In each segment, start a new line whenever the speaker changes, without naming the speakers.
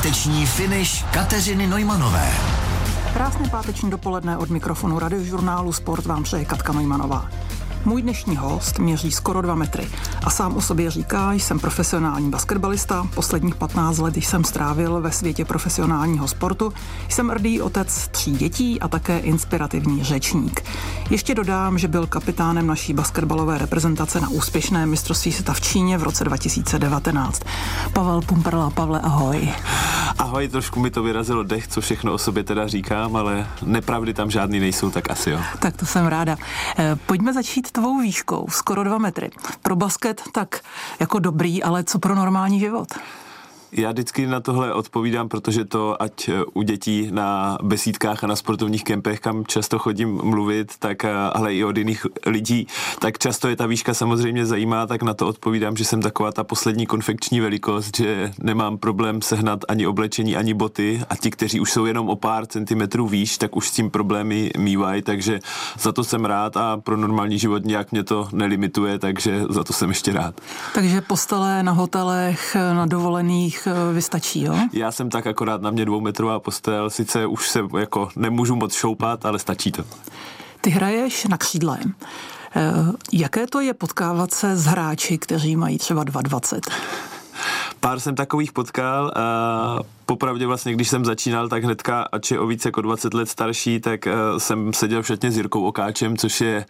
Páteční finish Kateřiny Nojmanové.
Krásné páteční dopoledne od mikrofonu radiožurnálu Sport vám přeje Katka Nojmanová. Můj dnešní host měří skoro dva metry a sám o sobě říká, jsem profesionální basketbalista, posledních 15 let jsem strávil ve světě profesionálního sportu, jsem rdý otec tří dětí a také inspirativní řečník. Ještě dodám, že byl kapitánem naší basketbalové reprezentace na úspěšné mistrovství světa v Číně v roce 2019. Pavel Pumperla, Pavle, ahoj.
Ahoj, trošku mi to vyrazilo dech, co všechno o sobě teda říkám, ale nepravdy tam žádný nejsou, tak asi jo.
Tak to jsem ráda. Eh, pojďme začít tvou výškou, skoro dva metry. Pro basket tak jako dobrý, ale co pro normální život?
Já vždycky na tohle odpovídám, protože to, ať eh, u dětí na besídkách a na sportovních kempech, kam často chodím mluvit, tak eh, ale i od jiných lidí, tak často je ta výška samozřejmě zajímá, tak na to odpovídám, že jsem taková ta poslední konfekční velikost, že nemám problém sehnat ani oblečení, ani boty a ti, kteří už jsou jenom o pár centimetrů výš, tak už s tím problémy mývají, takže za to jsem rád a pro normální život nějak mě to nelimituje, takže za to jsem ještě rád.
Takže postele na hotelech, na dovolených, jich eh, vystačí, jo?
Já jsem tak akorát na mě dvoumetrová postel, sice už se jako nemůžu moc šoupat, ale stačí to.
Ty hraješ na křídle. Eh, jaké to je potkávat se s hráči, kteří mají třeba 2,20?
Pár jsem takových potkal a popravdě vlastně, když jsem začínal, tak hnedka, ač je o víc jako 20 let starší, tak uh, jsem seděl všetně s Jirkou Okáčem, což je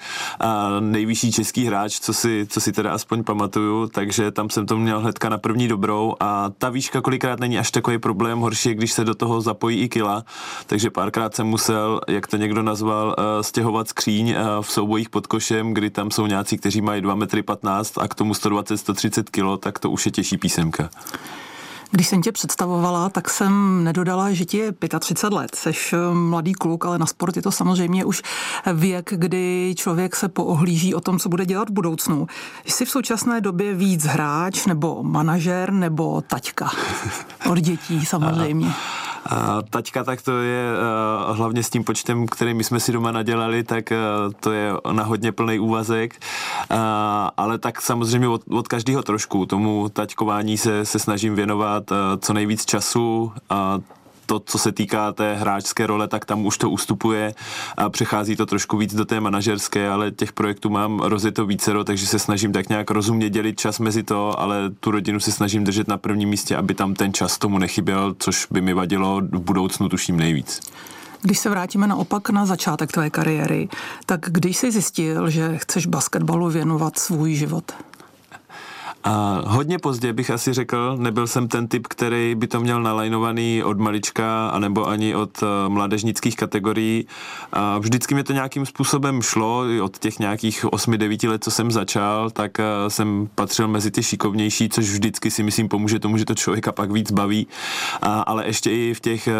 uh, nejvyšší český hráč, co si, co si teda aspoň pamatuju, takže tam jsem to měl hnedka na první dobrou. A ta výška kolikrát není až takový problém, horší je, když se do toho zapojí i kila, takže párkrát jsem musel, jak to někdo nazval, uh, stěhovat skříň uh, v soubojích pod košem, kdy tam jsou nějací, kteří mají 2 metry 15 a k tomu 120-130 kilo, tak to už je těžší písemka.
Když jsem tě představovala, tak jsem nedodala, že ti je 35 let. Seš eh, mladý kluk, ale na sport je to samozřejmě už věk, kdy člověk se poohlíží o tom, co bude dělat v budoucnu. Jsi v současné době víc hráč, nebo manažer, nebo taťka? Od dětí samozřejmě.
A taťka, tak to je uh, hlavně s tím počtem, který my jsme si doma nadělali, tak uh, to je na hodně plný úvazek, uh, ale tak samozřejmě od, od každého trošku. Tomu taťkování se, se snažím věnovat co nejvíc času to, co se týká té hráčské role, tak tam už to ustupuje a přechází to trošku víc do té manažerské, ale těch projektů mám rozjeto vícero, takže se snažím tak nějak rozumně dělit čas mezi to, ale tu rodinu si snažím držet na prvním místě, aby tam ten čas tomu nechyběl, což by mi vadilo v budoucnu tuším nejvíc.
Když se vrátíme naopak na začátek tvé kariéry, tak když jsi zjistil, že chceš basketbalu věnovat svůj život?
A hodně pozdě bych asi řekl, nebyl jsem ten typ, který by to měl nalajnovaný od malička, anebo ani od uh, mládežnických kategorií. A vždycky mi to nějakým způsobem šlo, od těch nějakých 8-9 let, co jsem začal, tak uh, jsem patřil mezi ty šikovnější, což vždycky si myslím pomůže tomu, že to člověka pak víc baví. A, ale ještě i v těch uh,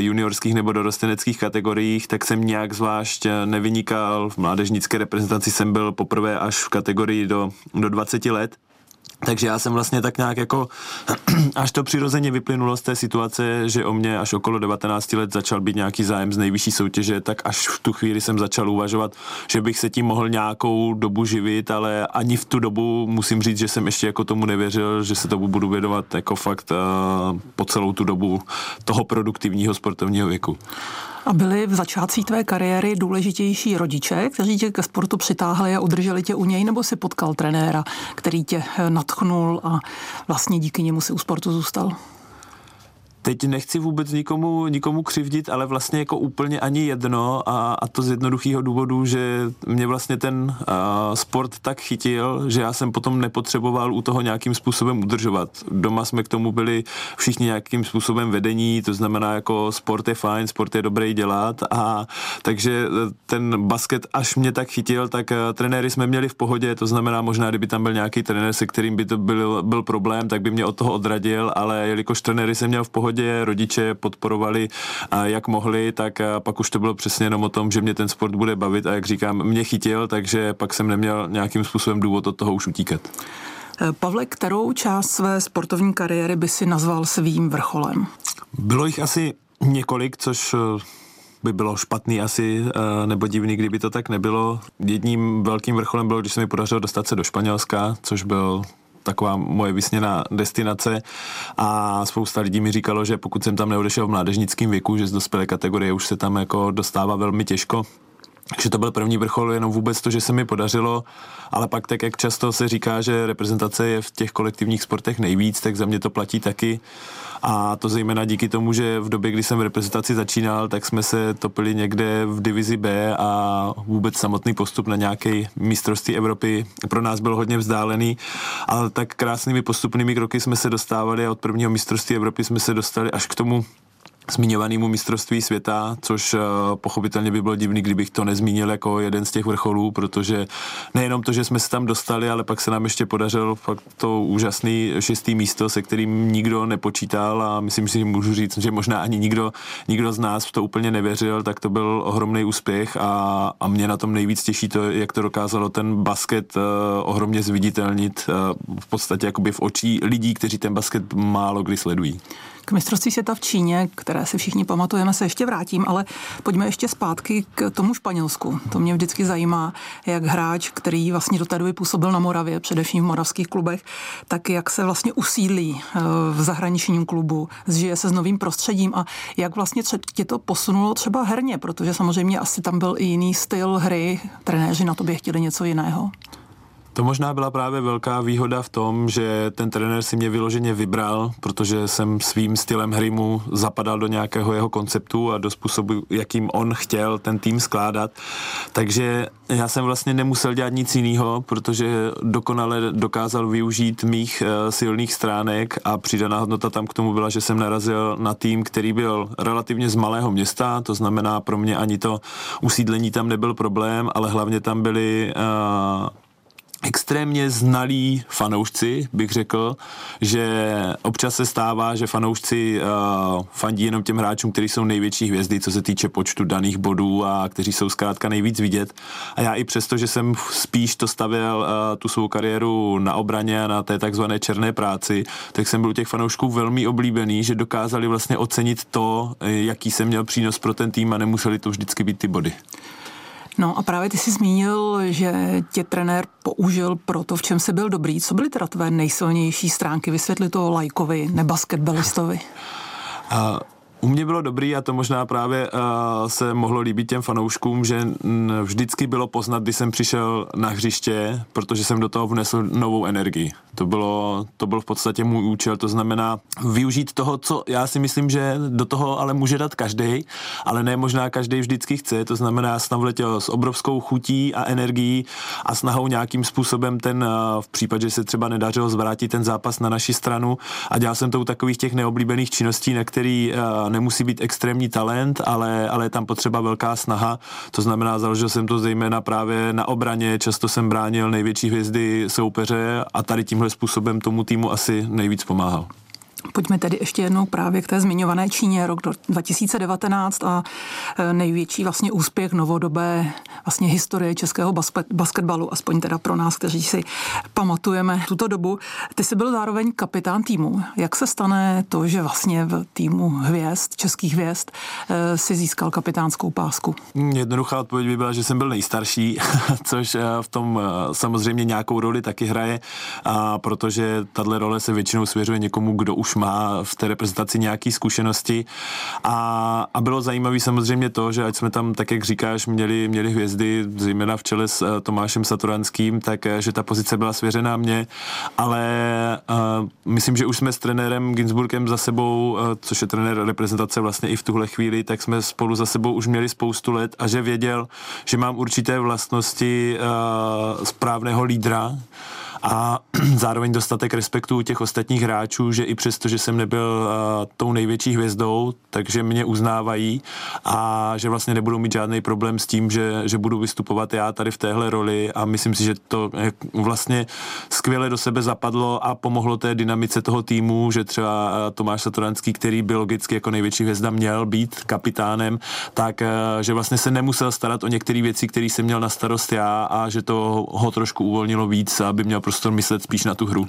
juniorských nebo dorosteneckých kategoriích, tak jsem nějak zvlášť nevynikal. V mládežnické reprezentaci jsem byl poprvé až v kategorii do, do 20 let. Takže já jsem vlastně tak nějak jako, až to přirozeně vyplynulo z té situace, že o mě až okolo 19 let začal být nějaký zájem z nejvyšší soutěže, tak až v tu chvíli jsem začal uvažovat, že bych se tím mohl nějakou dobu živit, ale ani v tu dobu musím říct, že jsem ještě jako tomu nevěřil, že se tomu budu vědovat jako fakt uh, po celou tu dobu toho produktivního sportovního věku.
A byli v začátcích tvé kariéry důležitější rodiče, kteří tě ke sportu přitáhli a udrželi tě u něj, nebo si potkal trenéra, který tě natchnul a vlastně díky němu si u sportu zůstal?
Teď nechci vůbec nikomu, nikomu křivdit, ale vlastně jako úplně ani jedno a, a to z jednoduchého důvodu, že mě vlastně ten uh, sport tak chytil, že já jsem potom nepotřeboval u toho nějakým způsobem udržovat. Doma jsme k tomu byli všichni nějakým způsobem vedení, to znamená jako sport je fajn, sport je dobrý dělat a takže ten basket až mě tak chytil, tak uh, trenéry jsme měli v pohodě, to znamená možná, kdyby tam byl nějaký trenér, se kterým by to byl, byl problém, tak by mě od toho odradil, ale jelikož trenéry jsem měl v pohodě, pohodě, rodiče podporovali jak mohli, tak pak už to bylo přesně jenom o tom, že mě ten sport bude bavit a jak říkám, mě chytil, takže pak jsem neměl nějakým způsobem důvod od toho už utíkat.
Eh, Pavle, kterou část své sportovní kariéry by si nazval svým vrcholem?
Bylo jich asi několik, což eh, by bylo špatný asi, eh, nebo divný, kdyby to tak nebylo. Jedním velkým vrcholem bylo, když se mi podařilo dostat se do Španělska, což byl taková moje vysněná destinace. A spousta lidí mi říkalo, že pokud jsem tam neodešel v mládežnickém věku, že z dospělé kategorie už se tam jako dostává velmi těžko, takže to byl první vrchol, jenom vůbec to, že se mi podařilo, ale pak tak, jak často se říká, že reprezentace je v těch kolektivních sportech nejvíc, tak za mě to platí taky. A to zejména díky tomu, že v době, kdy jsem v reprezentaci začínal, tak jsme se topili někde v divizi B a vůbec samotný postup na nějaké mistrovství Evropy pro nás byl hodně vzdálený, ale tak krásnými postupnými kroky jsme se dostávali a od prvního mistrovství Evropy jsme se dostali až k tomu zmiňovanému mistrovství světa, což uh, pochopitelně by bylo divný, kdybych to nezmínil jako jeden z těch vrcholů, protože nejenom to, že jsme se tam dostali, ale pak se nám ještě podařilo fakt to úžasný šestý místo, se kterým nikdo nepočítal a myslím si, že můžu říct, že možná ani nikdo, nikdo z nás v to úplně nevěřil, tak to byl ohromný úspěch a, a mě na tom nejvíc těší to, jak to dokázalo ten basket uh, ohromně zviditelnit uh, v podstatě jakoby v očí lidí, kteří ten basket málo kdy sledují.
K mistrovství světa v Číně, které si všichni pamatujeme, se ještě vrátím, ale pojďme ještě zpátky k tomu Španělsku. To mě vždycky zajímá, jak hráč, který vlastně do té doby působil na Moravě, především v moravských klubech, tak jak se vlastně usídlí eh, v zahraničním klubu, zžije se s novým prostředím a jak vlastně tě to posunulo třeba herně, protože samozřejmě asi tam byl i jiný styl hry, trenéři na tobě chtěli něco jiného.
To možná byla právě velká výhoda v tom, že ten trenér si mě vyloženě vybral, protože jsem svým stylem hry mu zapadal do nějakého jeho konceptu a do způsobu, jakým on chtěl ten tým skládat. Takže já jsem vlastně nemusel dělat nic jiného, protože dokonale dokázal využít mých uh, silných stránek a přidaná hodnota tam k tomu byla, že jsem narazil na tým, který byl relativně z malého města, to znamená pro mě ani to usídlení tam nebyl problém, ale hlavně tam byly uh, extrémně znalí fanoušci, bych řekl, že občas se stává, že fanoušci uh, fandí jenom těm hráčům, kteří jsou největší hvězdy, co se týče počtu daných bodů a kteří jsou zkrátka nejvíc vidět. A já i přesto, že jsem spíš to stavěl uh, tu svou kariéru na obraně a na té takzvané černé práci, tak jsem byl u těch fanoušků velmi oblíbený, že dokázali vlastně ocenit to, jaký jsem měl přínos pro ten tým a nemuseli to vždycky být ty body.
No a právě ty jsi zmínil, že tě trenér použil pro to, v čem se byl dobrý. Co byly teda tvé nejsilnější stránky? Vysvětli to lajkovi, nebasketbalistovi.
Uh, u mě bylo dobrý a to možná právě uh, se mohlo líbit těm fanouškům, že vždycky bylo poznat, když jsem přišel na hřiště, protože jsem do toho vnesl novou energii. To bylo, to byl v podstatě můj účel, to znamená využít toho, co já si myslím, že do toho ale může dát každý, ale ne možná každý vždycky chce. To znamená, já jsem vletěl s obrovskou chutí a energií a snahou nějakým způsobem ten, uh, v případě, že se třeba nedařilo zvrátit ten zápas na naši stranu a dělal jsem to u takových těch neoblíbených činností, na který uh, nemusí být extrémní talent, ale, ale je tam potřeba velká snaha. To znamená, založil jsem to zejména právě na obraně, často jsem bránil největší hvězdy soupeře a tady tímhle způsobem tomu týmu asi nejvíc pomáhal.
Pojďme tedy ještě jednou právě k té zmiňované Číně, rok 2019 a e, největší vlastně úspěch novodobé vlastně historie českého basket, basketbalu, aspoň teda pro nás, kteří si pamatujeme tuto dobu. Ty jsi byl zároveň kapitán týmu. Jak se stane to, že vlastně v týmu hvězd, českých hvězd, e, si získal kapitánskou pásku?
Jednoduchá odpověď by byla, že jsem byl nejstarší, což e, v tom samozřejmě nějakou roli taky hraje, a protože tahle role se většinou svěřuje někomu, kdo už má v té reprezentaci nějaké zkušenosti. A, a bylo zajímavé samozřejmě to, že ať jsme tam, tak jak říkáš, měli, měli hvězdy, zejména v čele s uh, Tomášem Saturanským, tak uh, že ta pozice byla svěřená mně, ale uh, myslím, že už jsme s trenérem Ginsburgem za sebou, uh, což je trenér reprezentace vlastně i v tuhle chvíli, tak jsme spolu za sebou už měli spoustu let a že věděl, že mám určité vlastnosti uh, správného lídra, a zároveň dostatek respektu u těch ostatních hráčů, že i přesto, že jsem nebyl uh, tou největší hvězdou, takže mě uznávají a že vlastně nebudou mít žádný problém s tím, že, že budu vystupovat já tady v téhle roli. A myslím si, že to vlastně skvěle do sebe zapadlo a pomohlo té dynamice toho týmu, že třeba Tomáš Satoranský, který biologicky jako největší hvězda měl být kapitánem, tak že vlastně se nemusel starat o některé věci, které jsem měl na starost já a že to ho trošku uvolnilo víc, aby měl prostor myslet spíš na tu hru.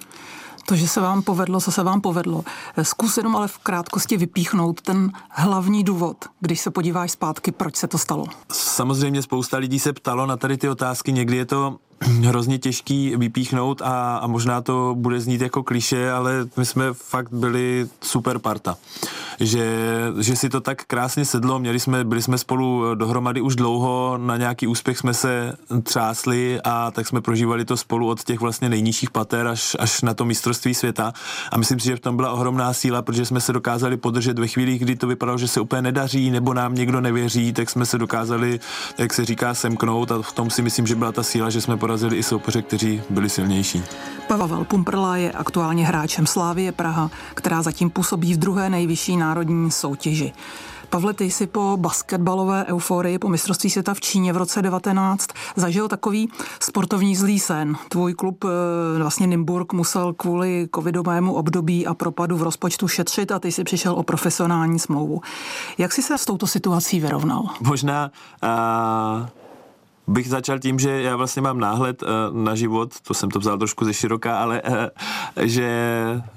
To, že se vám povedlo, co se vám povedlo. Zkus jenom ale v krátkosti vypíchnout ten hlavní důvod, když se podíváš zpátky, proč se to stalo.
Samozřejmě spousta lidí se ptalo na tady ty otázky. Někdy je to hrozně těžký vypíchnout a, a možná to bude znít jako kliše, ale my jsme fakt byli super parta. Že, že si to tak krásně sedlo, měli jsme, byli jsme spolu dohromady už dlouho, na nějaký úspěch jsme se třásli a tak jsme prožívali to spolu od těch vlastně nejnižších pater až, až na to mistrovství světa a myslím si, že v tom byla ohromná síla, protože jsme se dokázali podržet ve chvíli, kdy to vypadalo, že se úplně nedaří nebo nám někdo nevěří, tak jsme se dokázali, jak se říká, semknout a v tom si myslím, že byla ta síla, že jsme porazili i soupeře, kteří byli silnější.
Pavel Pumprla je aktuálně hráčem Slávie Praha, která zatím působí v druhé nejvyšší národní soutěži. Pavle, ty jsi po basketbalové euforii po mistrovství světa v Číně v roce 19 zažil takový sportovní zlý sen. Tvůj klub eh, vlastně Nimburg musel kvůli covidovému období a propadu v rozpočtu šetřit a ty jsi přišel o profesionální smlouvu. Jak jsi se s touto situací vyrovnal?
Možná uh bych začal tím, že já vlastně mám náhled uh, na život, to jsem to vzal trošku ze široká, ale uh, že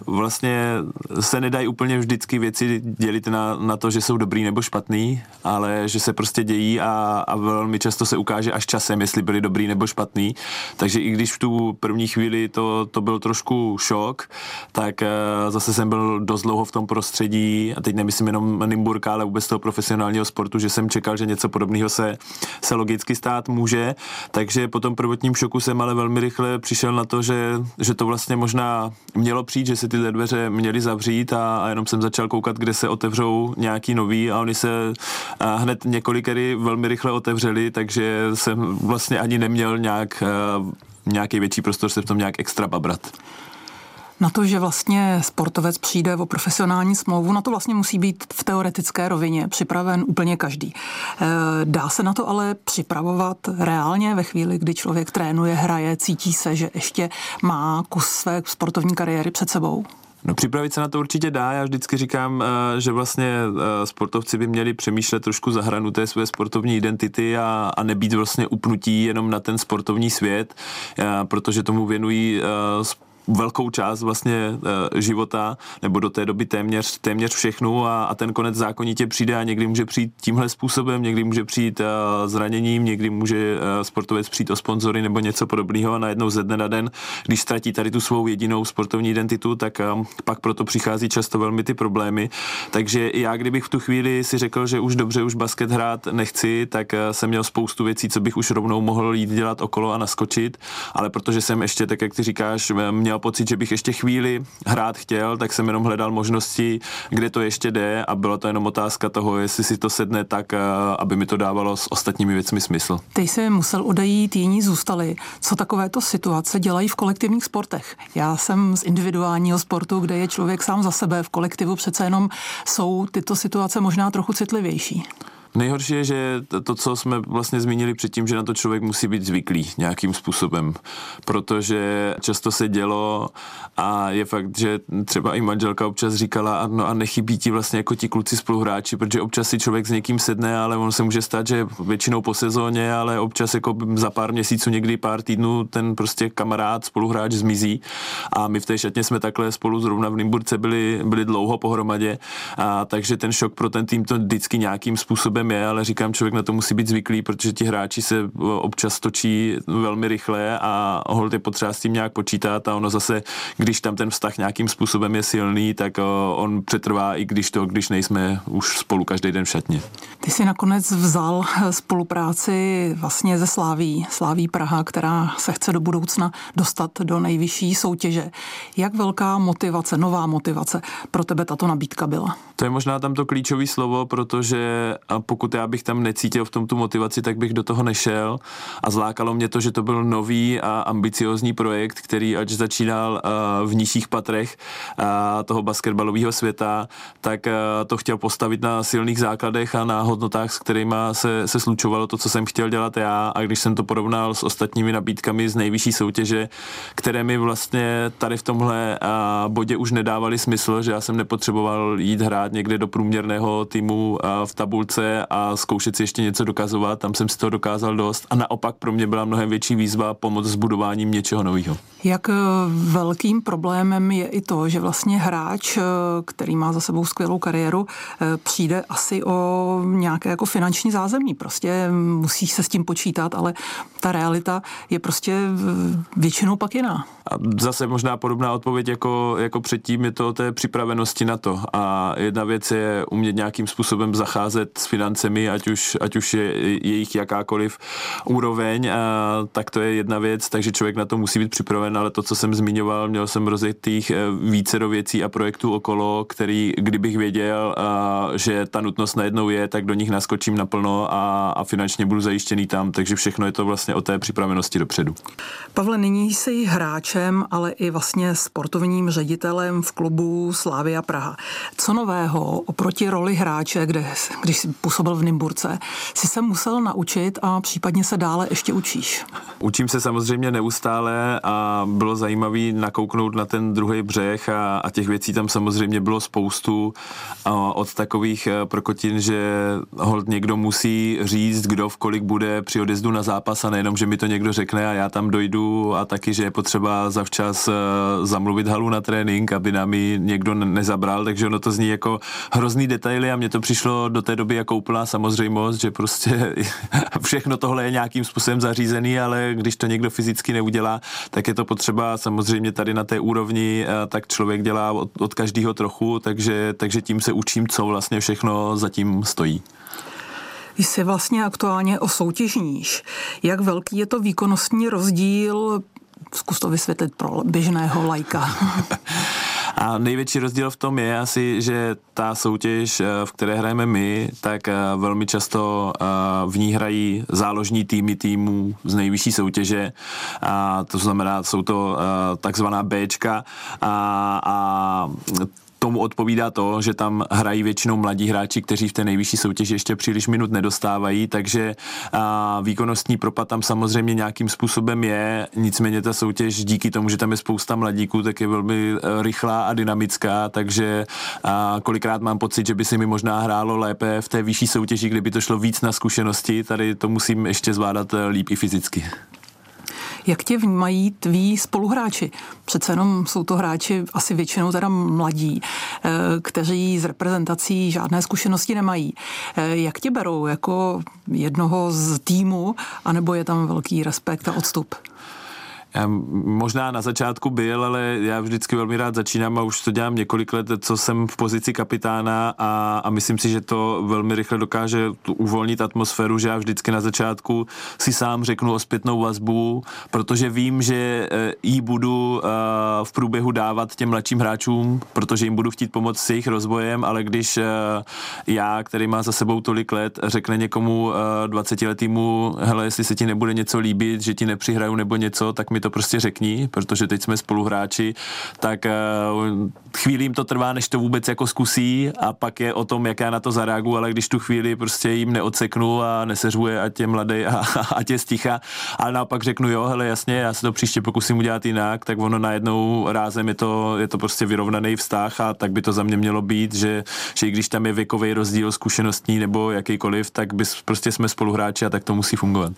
vlastně se nedají úplně vždycky věci dělit na, na to, že jsou dobrý nebo špatný, ale že se prostě dějí a, a velmi často se ukáže až časem, jestli byli dobrý nebo špatný. Takže i když v tu první chvíli to, to byl trošku šok, tak uh, zase jsem byl dost dlouho v tom prostředí, a teď nemyslím jenom Nymburka, ale vůbec toho profesionálního sportu, že jsem čekal, že něco podobného se, se logicky stát může může, takže po tom prvotním šoku jsem ale velmi rychle přišel na to, že, že to vlastně možná mělo přijít, že se ty dveře měly zavřít a, a jenom jsem začal koukat, kde se otevřou nějaký nový a oni se a hned několikery velmi rychle otevřeli, takže jsem vlastně ani neměl nějak nějaký větší prostor se v tom nějak extra babrat.
Na to, že vlastně sportovec přijde o profesionální smlouvu, na to vlastně musí být v teoretické rovině připraven úplně každý. Eh, dá se na to ale připravovat reálně ve chvíli, kdy člověk trénuje, hraje, cítí se, že ještě má kus své sportovní kariéry před sebou?
No připravit se na to určitě dá. Já vždycky říkám, eh, že vlastně eh, sportovci by měli přemýšlet trošku za hranu té své sportovní identity a, a nebýt vlastně upnutí jenom na ten sportovní svět, protože tomu věnují velkou část vlastně uh, života, nebo do té doby téměř, téměř všechnu a, a ten konec zákonitě přijde a někdy může přijít tímhle způsobem, někdy může přijít uh, zraněním, někdy může uh, sportovec přijít o sponzory nebo něco podobného a najednou ze dne na den, když ztratí tady tu svou jedinou sportovní identitu, tak pak proto přichází často velmi ty problémy. Takže já kdybych v tu chvíli si řekl, že už dobře, už basket hrát nechci, tak jsem měl spoustu věcí, co bych už rovnou mohl jít dělat okolo a naskočit, ale protože jsem ještě, tak jak ty říkáš, měl pocit, že bych ještě chvíli hrát chtěl, tak jsem jenom hledal možnosti, kde to ještě jde a byla to jenom otázka toho, jestli si to sedne tak, eh, aby mi to dávalo s ostatními věcmi smysl.
Ty jsi musel odejít, jiní zůstali. Co takovéto situace dělají v kolektivních sportech? Já jsem z individuálního sportu, kde je člověk sám za sebe, v kolektivu přece jenom jsou tyto situace možná trochu citlivější.
Nejhorší je, že to, co jsme vlastně zmínili předtím, že na to člověk musí být zvyklý nějakým způsobem, protože často se dělo a je fakt, že třeba i manželka občas říkala, no a nechybí ti vlastně jako ti kluci spoluhráči, protože občas si člověk s někým sedne, ale on se může stát, že většinou po sezóně, ale občas jako za pár měsíců, někdy pár týdnů ten prostě kamarád, spoluhráč zmizí. A my v té šatně jsme takhle spolu zrovna v Nymburce byli, byli dlouho pohromadě a takže ten šok pro ten tým to vždycky nějakým způsobem způsobem je, ale říkám, člověk na to musí být zvyklý, protože ti hráči se občas točí velmi rychle a hold je potřeba s tím nějak počítat a ono zase, když tam ten vztah nějakým způsobem je silný, tak on přetrvá i když to, když nejsme už spolu každý den v šatně.
Ty si nakonec vzal spolupráci vlastně ze Sláví, Sláví Praha, která se chce do budoucna dostat do nejvyšší soutěže. Jak velká motivace, nová motivace pro tebe tato nabídka byla?
To je možná tam to klíčové slovo, protože pokud já bych tam necítil v tom tu motivaci, tak bych do toho nešel. A zlákalo mě to, že to byl nový a ambiciozní projekt, který ať začínal uh, v nižších patrech uh, toho basketbalového světa, tak uh, to chtěl postavit na silných základech a na hodnotách, s kterými se, se slučovalo to, co jsem chtěl dělat já. A když jsem to porovnal s ostatními nabídkami z nejvyšší soutěže, které mi vlastně tady v tomhle bodě už nedávali smysl, že já jsem nepotřeboval jít hrát někde do průměrného týmu v tabulce a zkoušet si ještě něco dokazovat, tam jsem si to dokázal dost a naopak pro mě byla mnohem větší výzva pomoc s budováním něčeho nového.
Jak eh, velkým problémem je i to, že vlastně hráč, eh, který má za sebou skvělou kariéru, eh, přijde asi o nějaké jako finanční zázemí. Prostě musí se s tím počítat, ale ta realita je prostě většinou pak jiná.
A zase možná podobná odpověď jako, jako předtím je to o té připravenosti na to. A jedna věc je umět nějakým způsobem zacházet s financemi, ať už, ať už je jejich jakákoliv úroveň, a tak to je jedna věc, takže člověk na to musí být připraven, ale to, co jsem zmiňoval, měl jsem rozjetých eh, více do věcí a projektů okolo, který, kdybych věděl, a, že ta nutnost najednou je, tak do nich naskočím naplno a, a finančně budu zajištěný tam, takže všechno je to vlastně o té připravenosti dopředu.
Pavle, nyní jsi hráčem, ale i vlastně sportovním ředitelem v klubu Slávia Praha. Co nového oproti roli hráče, kde, když jsi v Nymburce, si se musel naučit a případně se dále ještě učíš?
Učím se samozřejmě neustále a bylo zajímavé nakouknout na ten druhý břeh a, a těch věcí tam samozřejmě bylo spoustu. A od takových eh, prokotin, že hold někdo musí říct, kdo v kolik bude při odjezdu na zápas a nejenom, že mi to někdo řekne a já tam dojdu a taky, že je potřeba zavčas eh, zamluvit halu na trénink, aby nám ji někdo nezabral, takže ono to zní jako hrozný detaily a mně to přišlo do té doby jako úplná samozřejmost, že prostě všechno tohle je nějakým způsobem zařízený, ale když to někdo fyzicky neudělá, tak je to potřeba samozřejmě tady na té úrovni, eh, tak člověk dělá od, od každého trochu, takže, takže tím se učím, co vlastně všechno zatím stojí
jsi vlastně aktuálně o soutěžníš. Jak velký je to výkonnostní rozdíl? Zkus to vysvětlit pro běžného lajka.
A největší rozdíl v tom je asi, že ta soutěž, eh, v které hrajeme my, tak eh, velmi často eh, v ní hrají záložní týmy týmů z nejvyšší soutěže. A to znamená, jsou to takzvaná Bčka a, a tomu odpovídá to, že tam hrají většinou mladí hráči, kteří v té nejvyšší soutěži ještě příliš minut nedostávají, takže a, výkonnostní propad tam samozřejmě nějakým způsobem je, nicméně ta soutěž díky tomu, že tam je spousta mladíků, tak je velmi e, rychlá a dynamická, takže a, kolikrát mám pocit, že by si mi možná hrálo lépe v té vyšší soutěži, kdyby to šlo víc na zkušenosti, tady to musím ještě zvládat e, líp i fyzicky.
Jak tě vnímají tví spoluhráči? Přece jenom jsou to hráči asi většinou teda mladí, eh, kteří z reprezentací žádné zkušenosti nemají. Eh, jak tě berou? Jako jednoho z týmu, anebo je tam velký respekt a odstup?
Možná na začátku byl, ale já vždycky velmi rád začínám a už to dělám několik let, co jsem v pozici kapitána a, a myslím si, že to velmi rychle dokáže uvolnit atmosféru, že já vždycky na začátku si sám řeknu o zpětnou vazbu, protože vím, že ji budu eh, v průběhu dávat těm mladším hráčům, protože jim budu chtít pomoct s jejich rozvojem, ale když eh, já, který má za sebou tolik let, řekne někomu 20 letýmu, hele, jestli se ti nebude něco líbit, že ti nepřihraju nebo něco, tak mi to prostě řekni, protože teď jsme spoluhráči, tak eh, chvíli jim to trvá, než to vůbec jako zkusí a pak je o tom, jak já na to zareaguju, ale když tu chvíli prostě jim neodseknu a neseřuje, ať je mladý a, a tě sticha, ale naopak řeknu, jo, hele, jasně, já se to příště pokusím udělat jinak, tak ono najednou rázem je to, je to prostě vyrovnaný vztah a tak by to za mě mělo být, že, že i když tam je věkový rozdíl zkušenostní nebo jakýkoliv, tak bys, prostě jsme spoluhráči a tak to musí fungovat.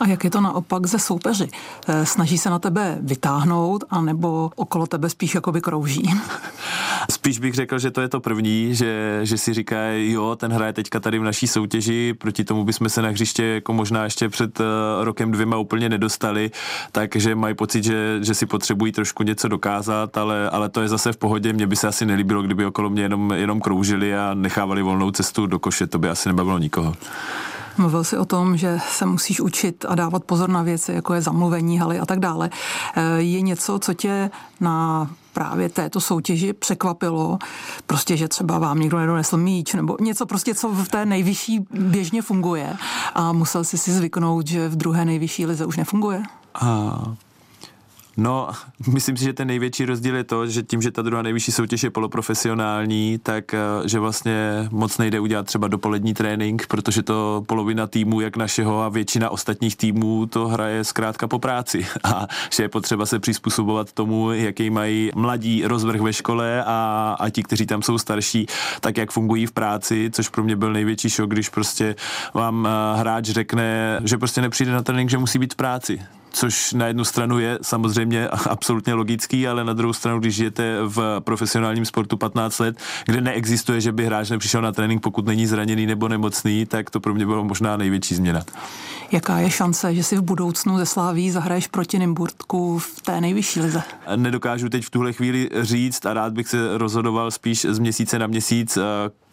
A jak je to naopak ze soupeři? Eh, snaží se na tebe vytáhnout, anebo okolo tebe spíš jakoby krouží?
Spíš bych řekl, že to je to první, že, že si říká, jo, ten hraje teďka tady v naší soutěži, proti tomu bychom se na hřiště jako možná ještě před uh, rokem dvěma úplně nedostali, takže mají pocit, že, že si potřebují trošku něco dokázat, ale, ale to je zase v pohodě. Mně by se asi nelíbilo, kdyby okolo mě jenom, jenom kroužili a nechávali volnou cestu do koše, to by asi nebavilo nikoho.
Mluvil si o tom, že se musíš učit a dávat pozor na věci, jako je zamluvení haly a tak dále. Eh, je něco, co tě na právě této soutěži překvapilo, prostě, že třeba vám někdo nedonesl míč, nebo něco prostě, co v té nejvyšší běžně funguje a musel si si zvyknout, že v druhé nejvyšší lize už nefunguje? A
No, myslím si, že ten největší rozdíl je to, že tím, že ta druhá nejvyšší soutěž je poloprofesionální, tak eh, že vlastně moc nejde udělat třeba dopolední trénink, protože to polovina týmu, jak našeho a většina ostatních týmů, to hraje zkrátka po práci. A že je potřeba se přizpůsobovat tomu, jaký mají mladí rozvrh ve škole a, a ti, kteří tam jsou starší, tak jak fungují v práci, což pro mě byl největší šok, když prostě vám eh, hráč řekne, že prostě nepřijde na trénink, že musí být v práci což na jednu stranu je samozřejmě absolutně logický, ale na druhou stranu, když žijete v profesionálním sportu 15 let, kde neexistuje, že by hráč nepřišel na trénink, pokud není zraněný nebo nemocný, tak to pro mě bylo možná největší změna.
Jaká je šance, že si v budoucnu ze Sláví zahraješ proti Nymburtku v té nejvyšší lize?
Nedokážu teď v tuhle chvíli říct a rád bych se rozhodoval spíš z měsíce na měsíc,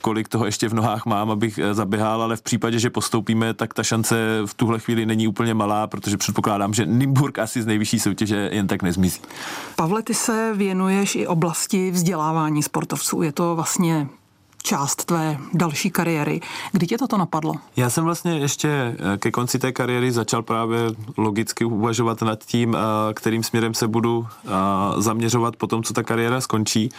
kolik toho ještě v nohách mám, abych eh, zaběhal, ale v případě, že postoupíme, tak ta šance v tuhle chvíli není úplně malá, protože předpokládám, že Nymburk asi z nejvyšší soutěže jen tak nezmizí.
Pavle, ty se věnuješ i oblasti vzdělávání sportovců. Je to vlastně část tvé další kariéry. Kdy tě toto napadlo?
Já jsem vlastně ještě eh, ke konci té kariéry začal právě logicky uvažovat nad tím, eh, kterým směrem se budu eh, zaměřovat po tom, co ta kariéra skončí.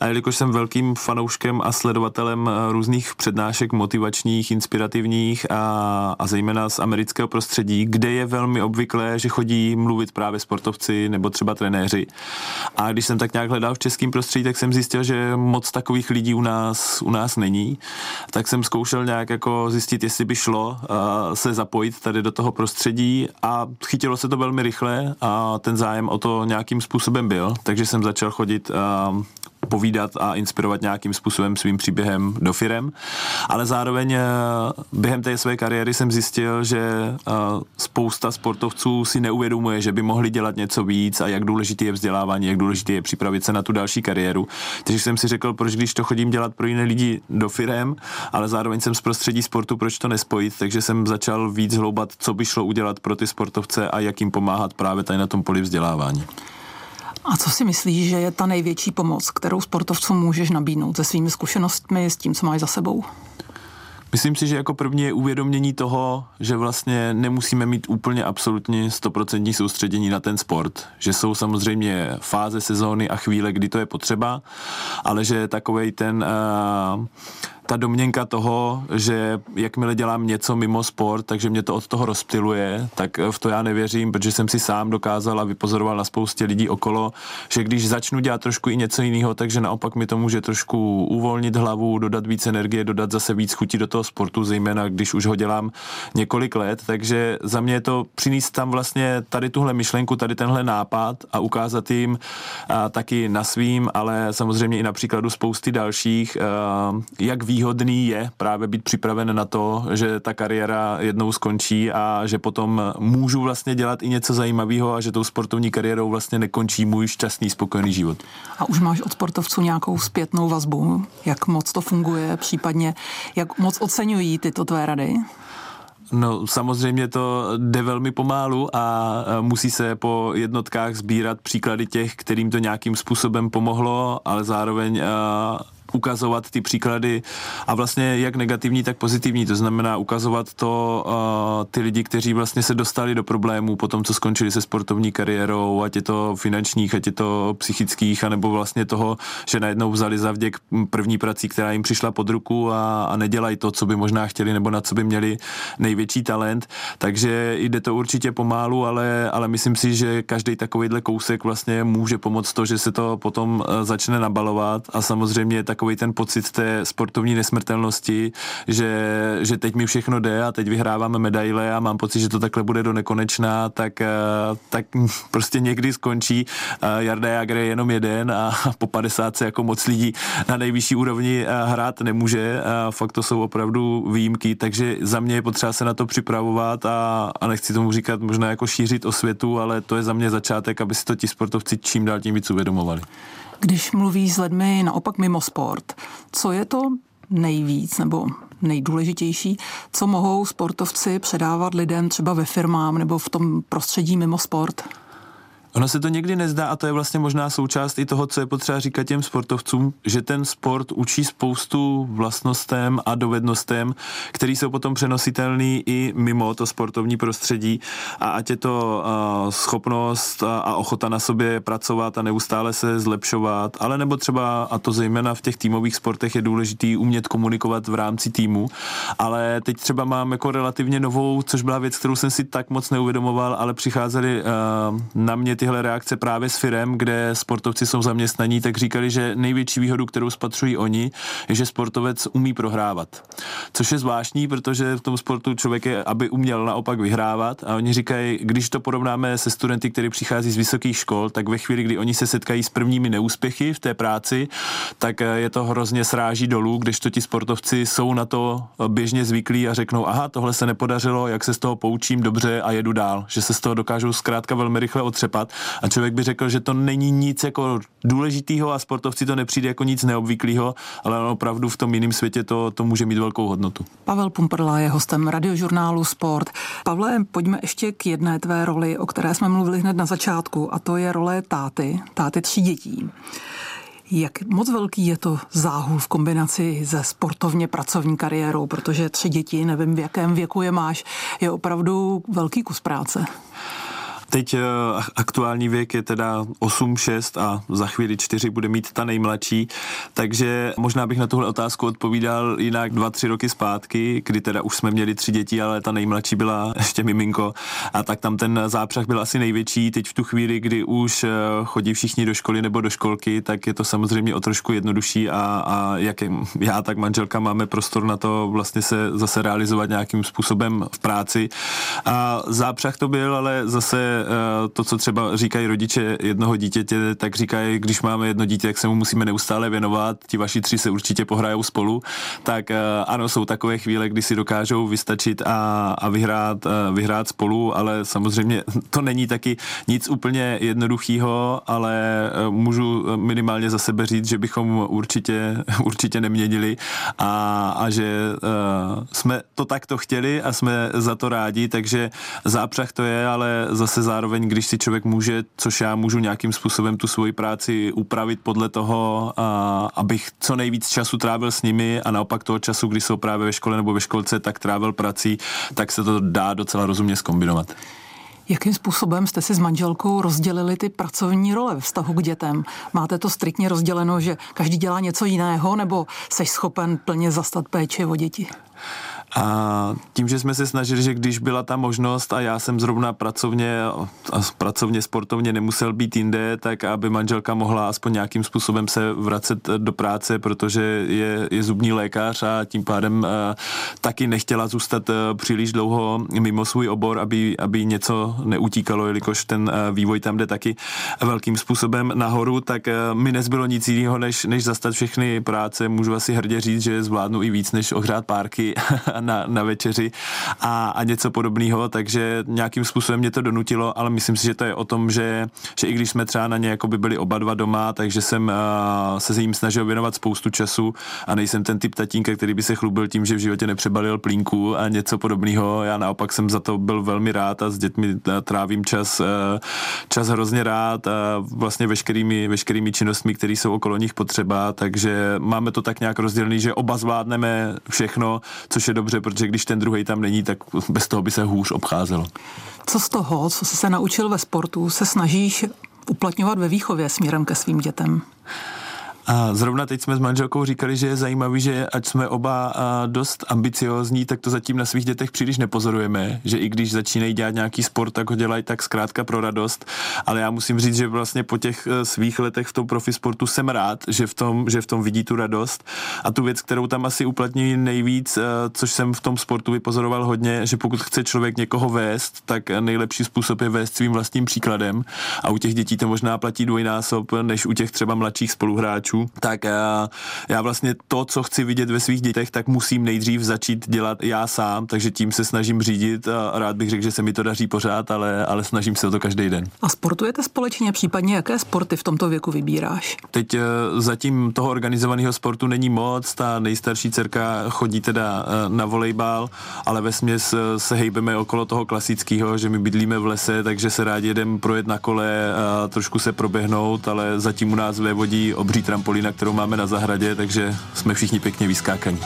A jelikož jsem velkým fanouškem a sledovatelem různých přednášek motivačních, inspirativních a, a zejména z amerického prostředí, kde je velmi obvyklé, že chodí mluvit právě sportovci nebo třeba trenéři. A když jsem tak nějak hledal v českém prostředí, tak jsem zjistil, že moc takových lidí u nás, u nás není, tak jsem zkoušel nějak jako zjistit, jestli by šlo uh, se zapojit tady do toho prostředí a chytilo se to velmi rychle a ten zájem o to nějakým způsobem byl, takže jsem začal chodit uh, povídat a inspirovat nějakým způsobem svým příběhem do firem. Ale zároveň eh, během té své kariéry jsem zjistil, že eh, spousta sportovců si neuvědomuje, že by mohli dělat něco víc a jak důležité je vzdělávání, jak důležité je připravit se na tu další kariéru. Takže jsem si řekl, proč když to chodím dělat pro jiné lidi do firem, ale zároveň jsem z prostředí sportu, proč to nespojit, takže jsem začal víc hloubat, co by šlo udělat pro ty sportovce a jak jim pomáhat právě tady na tom poli vzdělávání.
A co si myslíš, že je ta největší pomoc, kterou sportovcům můžeš nabídnout se svými zkušenostmi, s tím, co máš za sebou?
Myslím si, že jako první je uvědomění toho, že vlastně nemusíme mít úplně absolutně stoprocentní soustředění na ten sport. Že jsou samozřejmě fáze sezóny a chvíle, kdy to je potřeba, ale že takovej ten uh, ta domněnka toho, že jakmile dělám něco mimo sport, takže mě to od toho rozptiluje, tak v to já nevěřím, protože jsem si sám dokázal a vypozoroval na spoustě lidí okolo, že když začnu dělat trošku i něco jiného, takže naopak mi to může trošku uvolnit hlavu, dodat víc energie, dodat zase víc chutí do toho sportu, zejména když už ho dělám několik let, takže za mě je to přinést tam vlastně tady tuhle myšlenku, tady tenhle nápad a ukázat jim a taky na svým, ale samozřejmě i na příkladu spousty dalších, jak ví výhodný je právě být připraven na to, že ta kariéra jednou skončí a že potom můžu vlastně dělat i něco zajímavého a že tou sportovní kariérou vlastně nekončí můj šťastný, spokojený život.
A už máš od sportovců nějakou zpětnou vazbu? Jak moc to funguje, případně jak moc oceňují tyto tvé rady?
No samozřejmě to jde velmi pomálu a musí se po jednotkách sbírat příklady těch, kterým to nějakým způsobem pomohlo, ale zároveň ukazovat ty příklady a vlastně jak negativní, tak pozitivní. To znamená ukazovat to uh, ty lidi, kteří vlastně se dostali do problémů po tom, co skončili se sportovní kariérou, ať je to finančních, ať je to psychických, anebo vlastně toho, že najednou vzali za vděk první prací, která jim přišla pod ruku a, a nedělají to, co by možná chtěli, nebo na co by měli největší talent. Takže jde to určitě pomálu, ale, ale myslím si, že každý takovýhle kousek vlastně může pomoct to, že se to potom začne nabalovat a samozřejmě tak takový ten pocit té sportovní nesmrtelnosti, že, že teď mi všechno jde a teď vyhráváme medaile a mám pocit, že to takhle bude do nekonečná, tak, eh, tak prostě někdy skončí. Eh, Jarda Jager je jenom jeden a po 50 se jako moc lidí na nejvyšší úrovni eh, hrát nemůže. Fakt to jsou opravdu výjimky, takže za mě je potřeba se na to připravovat a, a nechci tomu říkat možná jako šířit o světu, ale to je za mě začátek, aby si to ti sportovci čím dál tím víc uvědomovali.
Když mluví s lidmi naopak mimo sport, co je to nejvíc nebo nejdůležitější, co mohou sportovci předávat lidem třeba ve firmám nebo v tom prostředí mimo sport?
Ono se to někdy nezdá a to je vlastně možná součást i toho, co je potřeba říkat těm sportovcům, že ten sport učí spoustu vlastnostem a dovednostem, který jsou potom přenositelný i mimo to sportovní prostředí. A ať je to uh, schopnost a, a ochota na sobě pracovat a neustále se zlepšovat, ale nebo třeba, a to zejména v těch týmových sportech je důležitý umět komunikovat v rámci týmu, ale teď třeba mám jako relativně novou, což byla věc, kterou jsem si tak moc neuvědomoval, ale přicházely uh, na mě tyhle reakce právě s firem, kde sportovci jsou zaměstnaní, tak říkali, že největší výhodu, kterou spatřují oni, je, že sportovec umí prohrávat. Což je zvláštní, protože v tom sportu člověk je, aby uměl naopak vyhrávat. A oni říkají, když to porovnáme se studenty, kteří přichází z vysokých škol, tak ve chvíli, kdy oni se setkají s prvními neúspěchy v té práci, tak eh, je to hrozně sráží dolů, když to ti sportovci jsou na to běžně zvyklí a řeknou, aha, tohle se nepodařilo, jak se z toho poučím dobře a jedu dál, že se z toho dokážou zkrátka velmi rychle otřepat a člověk by řekl, že to není nic jako důležitýho a sportovci to nepřijde jako nic neobvyklého, ale opravdu v tom jiném světě to, to může mít velkou hodnotu.
Pavel Pumperla je hostem radiožurnálu Sport. Pavle, pojďme ještě k jedné tvé roli, o které jsme mluvili hned na začátku, a to je role táty, táty tří dětí. Jak moc velký je to záhul v kombinaci se sportovně pracovní kariérou, protože tři děti, nevím v jakém věku je máš, je opravdu velký kus práce.
Teď uh, aktuální věk je teda 8, 6 a za chvíli 4 bude mít ta nejmladší, takže možná bych na tuhle otázku odpovídal jinak 2-3 roky zpátky, kdy teda už jsme měli tři děti, ale ta nejmladší byla ještě miminko a tak tam ten zápřah byl asi největší. Teď v tu chvíli, kdy už uh, chodí všichni do školy nebo do školky, tak je to samozřejmě o trošku jednodušší a, a jak já, tak manželka máme prostor na to vlastně se zase realizovat nějakým způsobem v práci. A zápřah to byl, ale zase Eh, to, co třeba říkají rodiče jednoho dítěte, tak říkají, když máme jedno dítě, jak se mu musíme neustále věnovat, ti vaši tři se určitě pohrajou spolu, tak eh, ano, jsou takové chvíle, kdy si dokážou vystačit a, a vyhrát, eh, vyhrát spolu, ale samozřejmě to není taky nic úplně jednoduchého, ale můžu minimálně za sebe říct, že bychom určitě, určitě neměnili a, a že jsme to takto chtěli a jsme za to rádi, takže zápřah to je, ale zase zároveň, když si člověk může, což já můžu nějakým způsobem tu svoji práci upravit podle toho, a, abych co nejvíc času trávil s nimi a naopak toho času, když jsou právě ve škole nebo ve školce, tak trávil prací, tak se to dá docela rozumně skombinovat.
Jakým způsobem jste si s manželkou rozdělili ty pracovní role ve vztahu k dětem? Máte to striktně rozděleno, že každý dělá něco jiného, nebo jsi schopen plně zastat péči o děti?
A tím, že jsme se snažili, že když byla ta možnost a já jsem zrovna pracovně, a pracovně sportovně nemusel být jinde, tak aby manželka mohla aspoň nějakým způsobem se vracet do práce, protože je, je zubní lékař a tím pádem uh, taky nechtěla zůstat uh, příliš dlouho mimo svůj obor, aby, aby něco neutíkalo, jelikož ten uh, vývoj tam jde taky velkým způsobem nahoru, tak mi nezbylo nic jiného, než, než zastat všechny práce. Můžu asi hrdě říct, že zvládnu i víc, než ohřát párky na, na večeři a, a něco podobného, takže nějakým způsobem mě to donutilo, ale myslím si, že to je o tom, že, že i když jsme třeba na ně jako by byli oba dva doma, takže jsem uh, se jim snažil věnovat spoustu času a nejsem ten typ tatínka, který by se chlubil tím, že v životě nepřebalil plínku a něco podobného. Já naopak jsem za to byl velmi rád a s dětmi trávím čas, uh, čas hrozně rád a vlastně veškerými, veškerými činnostmi, které jsou okolo nich potřeba, takže máme to tak nějak rozdělený, že oba zvládneme všechno, což je dobře dobře, protože když ten druhý tam není, tak bez toho by se hůř obcházelo.
Co z toho, co jsi se naučil ve sportu, se snažíš uplatňovat ve výchově směrem ke svým dětem?
A zrovna teď jsme s manželkou říkali, že je zajímavý, že ať jsme oba dost ambiciozní, tak to zatím na svých dětech příliš nepozorujeme, že i když začínají dělat nějaký sport, tak ho dělají tak zkrátka pro radost, ale já musím říct, že vlastně po těch e, svých letech v tom profisportu jsem rád, že v tom, že v tom vidí tu radost. A tu věc, kterou tam asi uplatňují nejvíc, e, což jsem v tom sportu vypozoroval hodně, že pokud chce člověk někoho vést, tak nejlepší způsob je vést svým vlastním příkladem. A u těch dětí to možná platí dvojnásob, než u těch třeba mladších spoluhráčů, posluchačů, tak já, vlastně to, co chci vidět ve svých dětech, tak musím nejdřív začít dělat já sám, takže tím se snažím řídit a rád bych řekl, že se mi to daří pořád, ale, ale snažím se o to každý den.
A sportujete společně, případně jaké sporty v tomto věku vybíráš?
Teď eh, zatím toho organizovaného sportu není moc, ta nejstarší dcerka chodí teda eh, na volejbal, ale ve směs eh, se hejbeme okolo toho klasického, že my bydlíme v lese, takže se rádi jedem projet na kole a trošku se proběhnout, ale zatím u nás ve vodí obří trampolína, kterou máme na zahradě, takže jsme všichni pěkně vyskákaní.